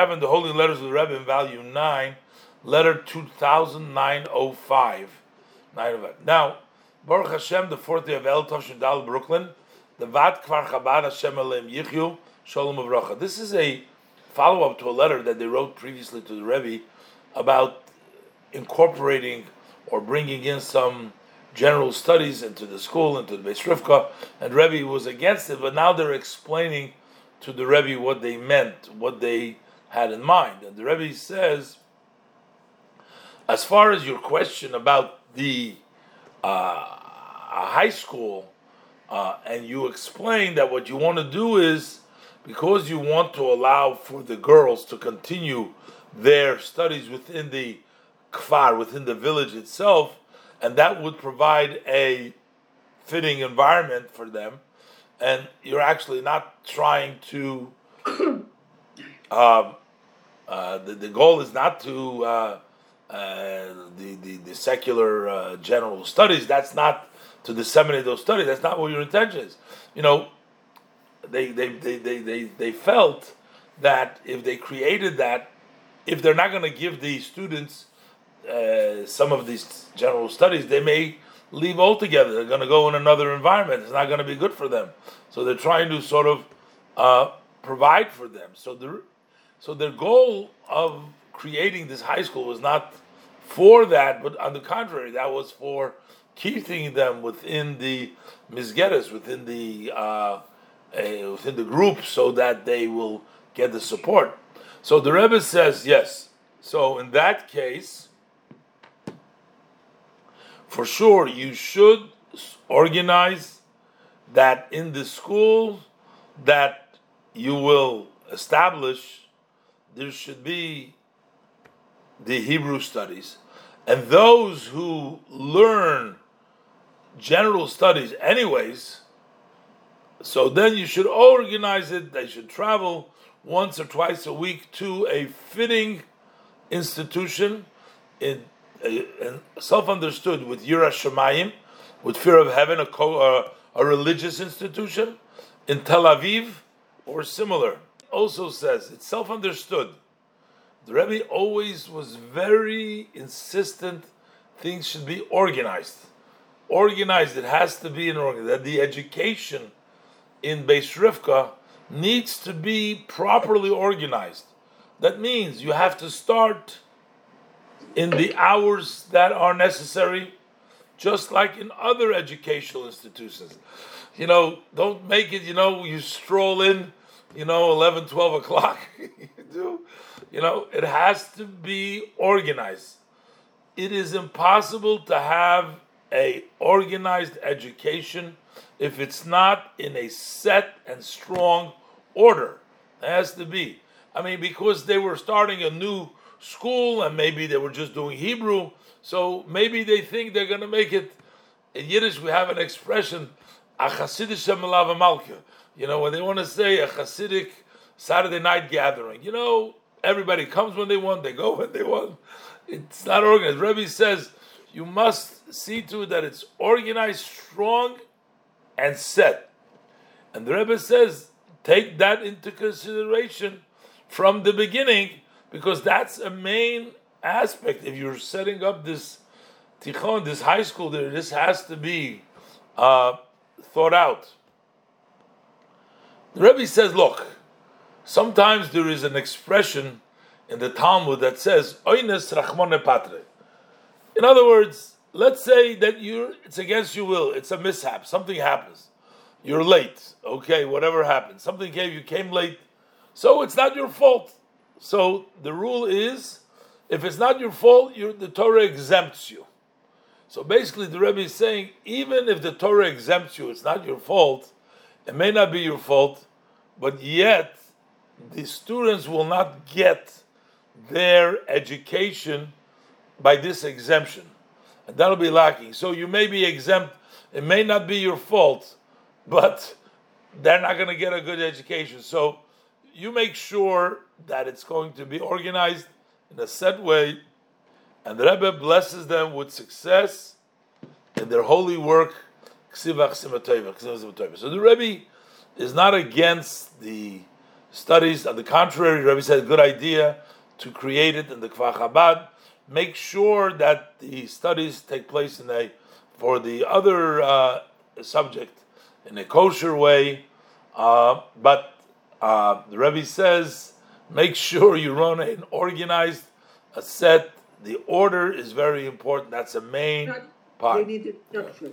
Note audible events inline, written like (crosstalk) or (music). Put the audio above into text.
the Holy Letters of the Rebbe in volume 9, letter 2905. Now, Baruch Hashem, the fourth day of El Tov Dal Brooklyn, the Vat Kfar Chabad Hashem Elim Yichyu Shalom Avracha. This is a follow up to a letter that they wrote previously to the Rebbe about incorporating or bringing in some general studies into the school, into the Beis Rivka, and Rebbe was against it, but now they're explaining to the Rebbe what they meant, what they had in mind. And the Rebbe says, as far as your question about the uh, high school, uh, and you explain that what you want to do is because you want to allow for the girls to continue their studies within the kfar, within the village itself, and that would provide a fitting environment for them. And you're actually not trying to. (coughs) um, uh, the, the goal is not to uh, uh, the, the, the secular uh, general studies. That's not to disseminate those studies. That's not what your intention is. You know, they they they they they, they felt that if they created that, if they're not going to give the students uh, some of these general studies, they may leave altogether. They're going to go in another environment. It's not going to be good for them. So they're trying to sort of uh, provide for them. So the so their goal of creating this high school was not for that, but on the contrary, that was for keeping them within the misgetas, within the uh, uh, within the group, so that they will get the support. So the Rebbe says yes. So in that case, for sure, you should organize that in the school that you will establish. There should be the Hebrew studies, and those who learn general studies, anyways. So then you should organize it. They should travel once or twice a week to a fitting institution in uh, self-understood with Yira Shemayim, with fear of heaven, a, co- uh, a religious institution in Tel Aviv or similar. Also says it's self-understood. The Rebbe always was very insistent things should be organized. Organized, it has to be in order. That the education in Beis Rivka needs to be properly organized. That means you have to start in the hours that are necessary, just like in other educational institutions. You know, don't make it, you know, you stroll in, you know, 11, 12 o'clock. (laughs) you do. You know, it has to be organized. It is impossible to have a organized education if it's not in a set and strong order. It has to be. I mean, because they were starting a new school and maybe they were just doing Hebrew. So maybe they think they're going to make it. In Yiddish, we have an expression, a Hasidic Malka. You know, when they want to say a Hasidic Saturday night gathering, you know, everybody comes when they want, they go (laughs) when they want. It's not organized. Rebbe says you must see to it that it's organized, strong, and set. And the Rebbe says take that into consideration from the beginning because that's a main aspect. If you're setting up this tichon, this high school, there, this has to be uh, thought out. The Rebbe says, look, sometimes there is an expression in the Talmud that says, Oines Rachmone Patre. In other words, let's say that you're it's against your will, it's a mishap, something happens. You're late, okay, whatever happened. Something came, you came late, so it's not your fault. So the rule is, if it's not your fault, the Torah exempts you. So basically, the Rebbe is saying, even if the Torah exempts you, it's not your fault. It may not be your fault, but yet the students will not get their education by this exemption, and that'll be lacking. So you may be exempt. It may not be your fault, but they're not going to get a good education. So you make sure that it's going to be organized in a set way, and the Rebbe blesses them with success in their holy work. So the Rebbe is not against the studies. On the contrary, Rabbi said, good idea to create it in the Kfar Chabad. Make sure that the studies take place in a, for the other uh, subject, in a kosher way. Uh, but uh, the Rebbe says, make sure you run an organized a set. The order is very important. That's the main part. They need structure.